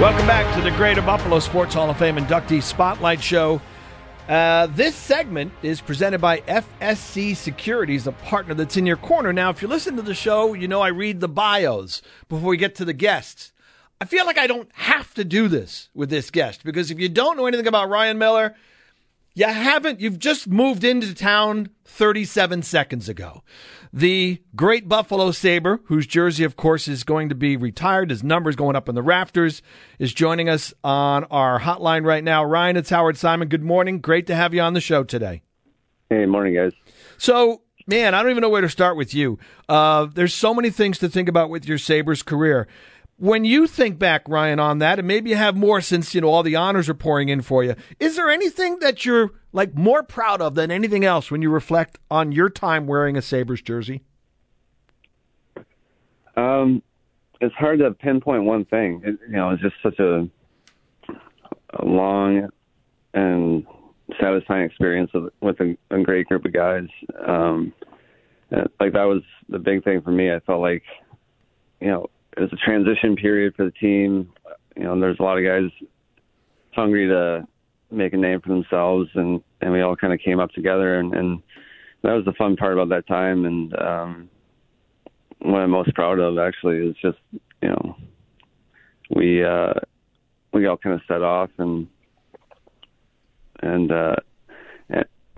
Welcome back to the Greater Buffalo Sports Hall of Fame inductee spotlight show. Uh, this segment is presented by FSC Securities, a partner that's in your corner. Now, if you listen to the show, you know I read the bios before we get to the guests. I feel like I don't have to do this with this guest because if you don't know anything about Ryan Miller, you haven't, you've just moved into town 37 seconds ago. The great Buffalo Sabre, whose jersey, of course, is going to be retired, his number's going up in the rafters, is joining us on our hotline right now. Ryan, it's Howard Simon. Good morning. Great to have you on the show today. Hey, morning, guys. So, man, I don't even know where to start with you. Uh, there's so many things to think about with your Sabres career. When you think back, Ryan, on that, and maybe you have more since you know all the honors are pouring in for you. Is there anything that you're like more proud of than anything else when you reflect on your time wearing a Sabres jersey? Um, it's hard to pinpoint one thing. It, you know, it's just such a, a long and satisfying experience with, with a, a great group of guys. Um, like that was the big thing for me. I felt like, you know, it was a transition period for the team. You know, there's a lot of guys hungry to make a name for themselves, and and we all kind of came up together, and, and that was the fun part about that time. And um, what I'm most proud of actually is just you know we uh, we all kind of set off and and uh,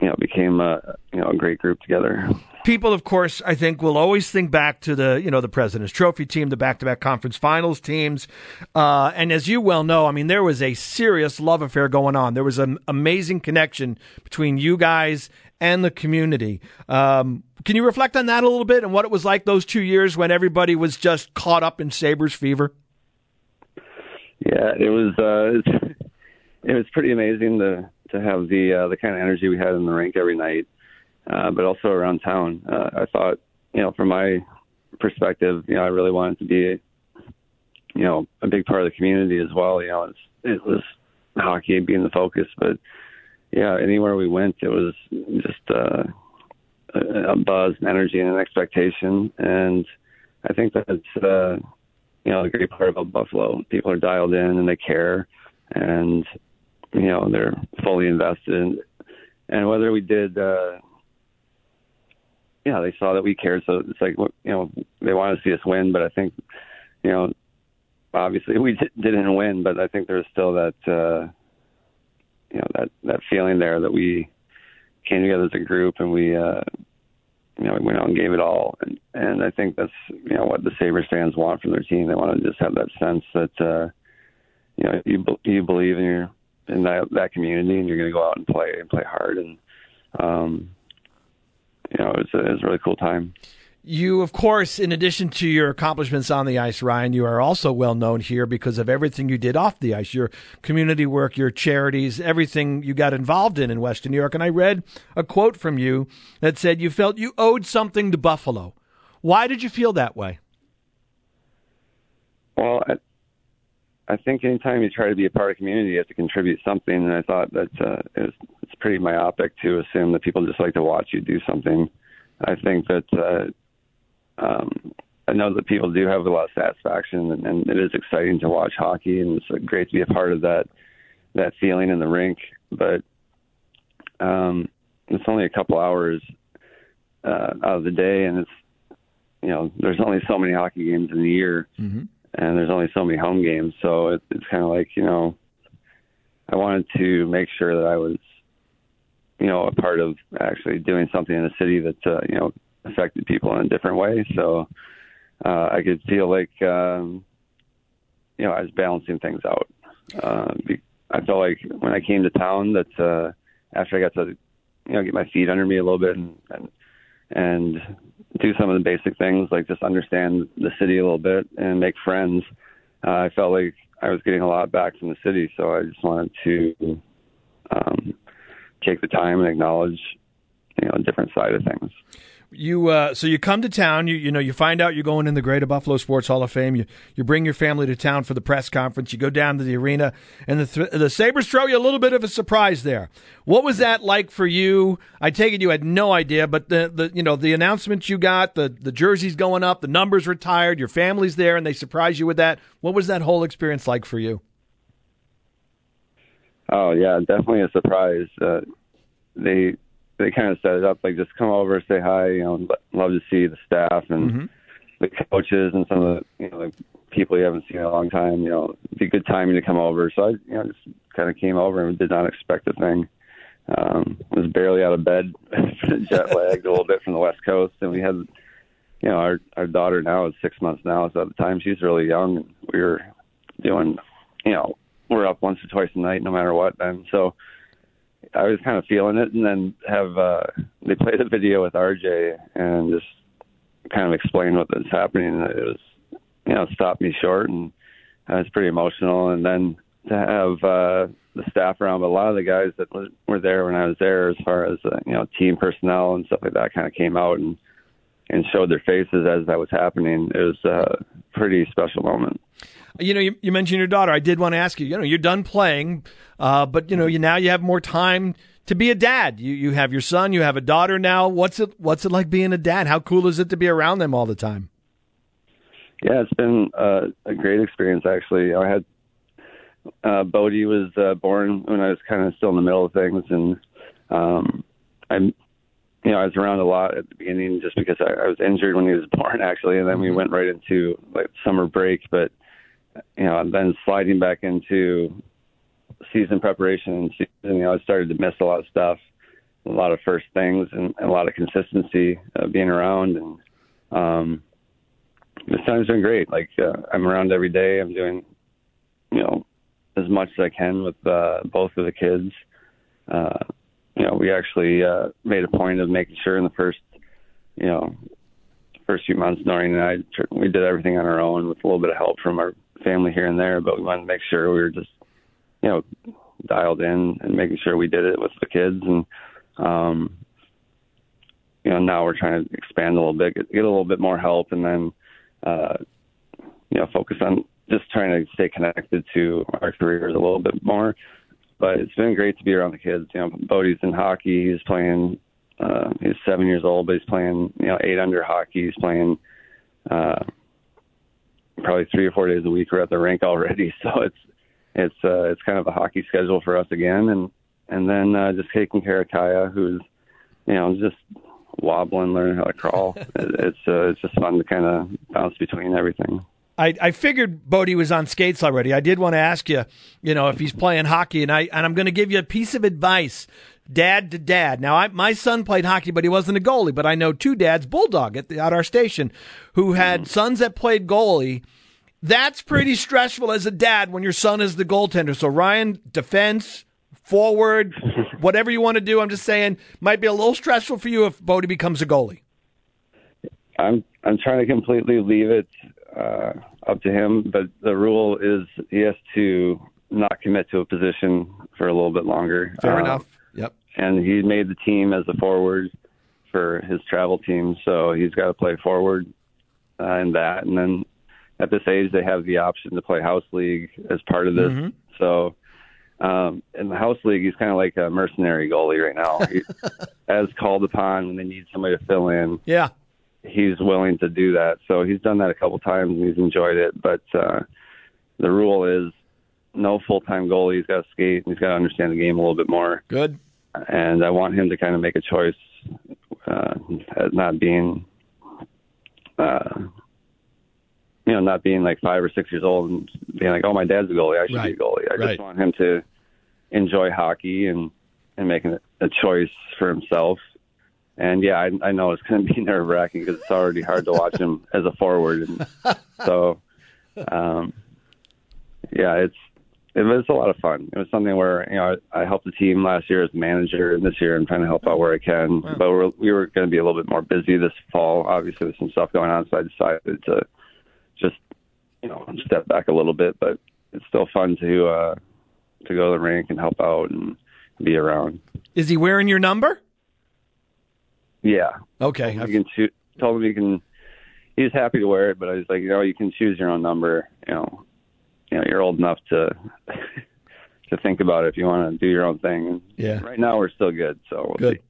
you know became a you know a great group together people, of course, I think will always think back to the you know the President's Trophy team, the back-to-back conference finals teams, uh, and as you well know, I mean there was a serious love affair going on. There was an amazing connection between you guys and the community. Um, can you reflect on that a little bit and what it was like those two years when everybody was just caught up in Sabres fever? Yeah, it was. Uh, it was pretty amazing to to have the uh, the kind of energy we had in the rink every night uh, but also around town. Uh, I thought, you know, from my perspective, you know, I really wanted to be, you know, a big part of the community as well. You know, it's, it was hockey being the focus, but yeah, anywhere we went, it was just uh, a, a buzz, and energy, and an expectation. And I think that's, uh, you know, a great part about Buffalo. People are dialed in and they care, and you know, they're fully invested. And whether we did. Uh, yeah, they saw that we cared. So it's like, you know, they wanted to see us win, but I think, you know, obviously we didn't win, but I think there's still that, uh, you know, that, that feeling there that we came together as a group and we, uh, you know, we went out and gave it all. And, and I think that's, you know, what the Sabres fans want from their team. They want to just have that sense that, uh, you know, you, you believe in your, in that, that community and you're going to go out and play and play hard. And, um, you know, it was, a, it was a really cool time. You, of course, in addition to your accomplishments on the ice, Ryan, you are also well known here because of everything you did off the ice, your community work, your charities, everything you got involved in in Western New York. And I read a quote from you that said you felt you owed something to Buffalo. Why did you feel that way? Well, I, think anytime you try to be a part of community, you have to contribute something. And I thought that uh, it was, it's pretty myopic to assume that people just like to watch you do something. I think that uh, um, I know that people do have a lot of satisfaction, and, and it is exciting to watch hockey, and it's great to be a part of that that feeling in the rink. But um, it's only a couple hours uh, out of the day, and it's you know there's only so many hockey games in a year. Mm-hmm and there's only so many home games, so it, it's kind of like you know, I wanted to make sure that I was, you know, a part of actually doing something in a city that uh, you know affected people in a different way. So uh, I could feel like um, you know I was balancing things out. Uh, I felt like when I came to town that uh, after I got to you know get my feet under me a little bit and and, and do some of the basic things like just understand the city a little bit and make friends. Uh, I felt like I was getting a lot back from the city, so I just wanted to um, take the time and acknowledge, you know, a different side of things you uh, so you come to town. You you know you find out you're going in the Greater Buffalo Sports Hall of Fame. You you bring your family to town for the press conference. You go down to the arena, and the th- the Sabres throw you a little bit of a surprise there. What was that like for you? I take it you had no idea, but the, the you know the announcement you got, the the jerseys going up, the numbers retired, your family's there, and they surprise you with that. What was that whole experience like for you? Oh yeah, definitely a surprise. Uh, they they kind of set it up like just come over, say hi. You know, love to see the staff and mm-hmm. the coaches and some of the you know like people you haven't seen in a long time. You know, it'd be good timing to come over. So I you know just kind of came over and did not expect a thing. Um, was barely out of bed, jet lagged a little bit from the West Coast, and we had you know our our daughter now is six months now, so at the time she's really young. And we were doing you know we're up once or twice a night no matter what, and so I was kind of feeling it, and then have uh, they played a video with RJ and just kind of explained what was happening. It was you know stopped me short, and I was pretty emotional. And then to have uh, the staff around, but a lot of the guys that were there when I was there, as far as uh, you know team personnel and stuff like that, kind of came out and and showed their faces as that was happening. It was a pretty special moment. You know, you, you mentioned your daughter. I did want to ask you. You know, you're done playing, uh, but you know, you now you have more time to be a dad. You you have your son. You have a daughter now. What's it What's it like being a dad? How cool is it to be around them all the time? Yeah, it's been uh, a great experience. Actually, I had uh, Bodhi was uh, born when I was kind of still in the middle of things, and um, I'm you know, I was around a lot at the beginning just because I, I was injured when he was born, actually, and then we mm-hmm. went right into like summer break. But you know, and then sliding back into season preparation and season, you know, I started to miss a lot of stuff, a lot of first things, and, and a lot of consistency uh, being around. And um, this time's been great. Like uh, I'm around every day. I'm doing, you know, as much as I can with uh, both of the kids. Uh, you know, we actually uh, made a point of making sure in the first, you know, first few months, Noureen and I, we did everything on our own with a little bit of help from our family here and there, but we wanted to make sure we were just, you know, dialed in and making sure we did it with the kids. And, um, you know, now we're trying to expand a little bit, get, get a little bit more help, and then, uh, you know, focus on just trying to stay connected to our careers a little bit more. But it's been great to be around the kids. You know, Bodhi's in hockey. He's playing. Uh, he's seven years old, but he's playing. You know, eight under hockey. He's playing. Uh, probably three or four days a week. We're at the rink already, so it's it's uh, it's kind of a hockey schedule for us again, and and then uh, just taking care of Kaya, who's you know just wobbling, learning how to crawl. it's uh, it's just fun to kind of bounce between everything. I, I figured Bodhi was on skates already. I did want to ask you, you know, if he's playing hockey, and I and I'm going to give you a piece of advice, dad to dad. Now, I, my son played hockey, but he wasn't a goalie. But I know two dads, Bulldog at, the, at our station, who had mm. sons that played goalie that's pretty stressful as a dad when your son is the goaltender. So Ryan, defense, forward, whatever you want to do. I'm just saying, might be a little stressful for you if Bodhi becomes a goalie. I'm I'm trying to completely leave it uh, up to him, but the rule is he has to not commit to a position for a little bit longer. Fair uh, enough. Yep. And he made the team as a forward for his travel team, so he's got to play forward uh, in that, and then at this age they have the option to play house league as part of this. Mm-hmm. So um, in the house league, he's kind of like a mercenary goalie right now. He, as called upon when they need somebody to fill in, yeah, he's willing to do that. So he's done that a couple times and he's enjoyed it. But uh, the rule is no full time goalie. He's got to skate. He's got to understand the game a little bit more. Good. And I want him to kind of make a choice, uh, as not being uh, you know, not being like five or six years old and being like, oh, my dad's a goalie, I should right. be a goalie. I right. just want him to enjoy hockey and and making a choice for himself. And yeah, I, I know it's going to be nerve wracking because it's already hard to watch him as a forward. And so, um, yeah, it's it was a lot of fun. It was something where you know I, I helped the team last year as manager, and this year I'm trying to help out where I can. Wow. But we're, we were going to be a little bit more busy this fall. Obviously, with some stuff going on, so I decided to just you know step back a little bit. But it's still fun to uh, to go to the rink and help out and be around. Is he wearing your number? Yeah, Okay. you can choose. Told him you can. He's happy to wear it, but I was like, you know, you can choose your own number. You know, you know, you're old enough to to think about it if you want to do your own thing. Yeah. Right now, we're still good, so we'll Good. see.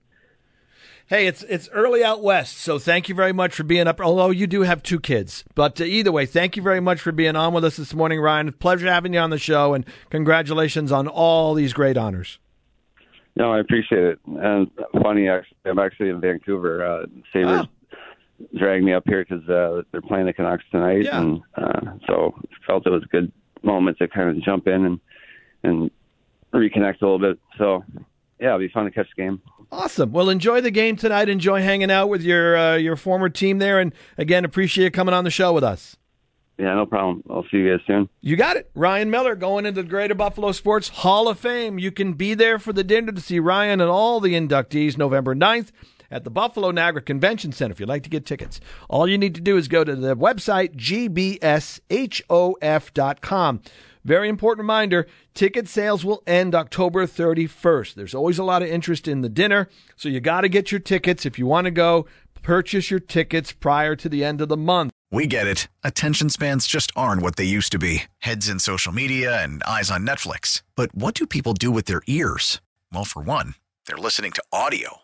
Hey, it's it's early out west, so thank you very much for being up. Although you do have two kids, but uh, either way, thank you very much for being on with us this morning, Ryan. Pleasure having you on the show, and congratulations on all these great honors. No, I appreciate it. And funny, actually, I'm actually in Vancouver. Uh, Sabres dragged me up here because uh, they're playing the Canucks tonight, Yeah. and uh, so felt it was a good moment to kind of jump in and and reconnect a little bit. So yeah, it'll be fun to catch the game. Awesome. Well, enjoy the game tonight. Enjoy hanging out with your uh, your former team there, and again, appreciate you coming on the show with us. Yeah, no problem. I'll see you guys soon. You got it. Ryan Miller going into the Greater Buffalo Sports Hall of Fame. You can be there for the dinner to see Ryan and all the inductees November 9th at the Buffalo Niagara Convention Center. If you'd like to get tickets, all you need to do is go to the website gbshof.com. Very important reminder ticket sales will end October 31st. There's always a lot of interest in the dinner, so you got to get your tickets. If you want to go, purchase your tickets prior to the end of the month. We get it. Attention spans just aren't what they used to be heads in social media and eyes on Netflix. But what do people do with their ears? Well, for one, they're listening to audio.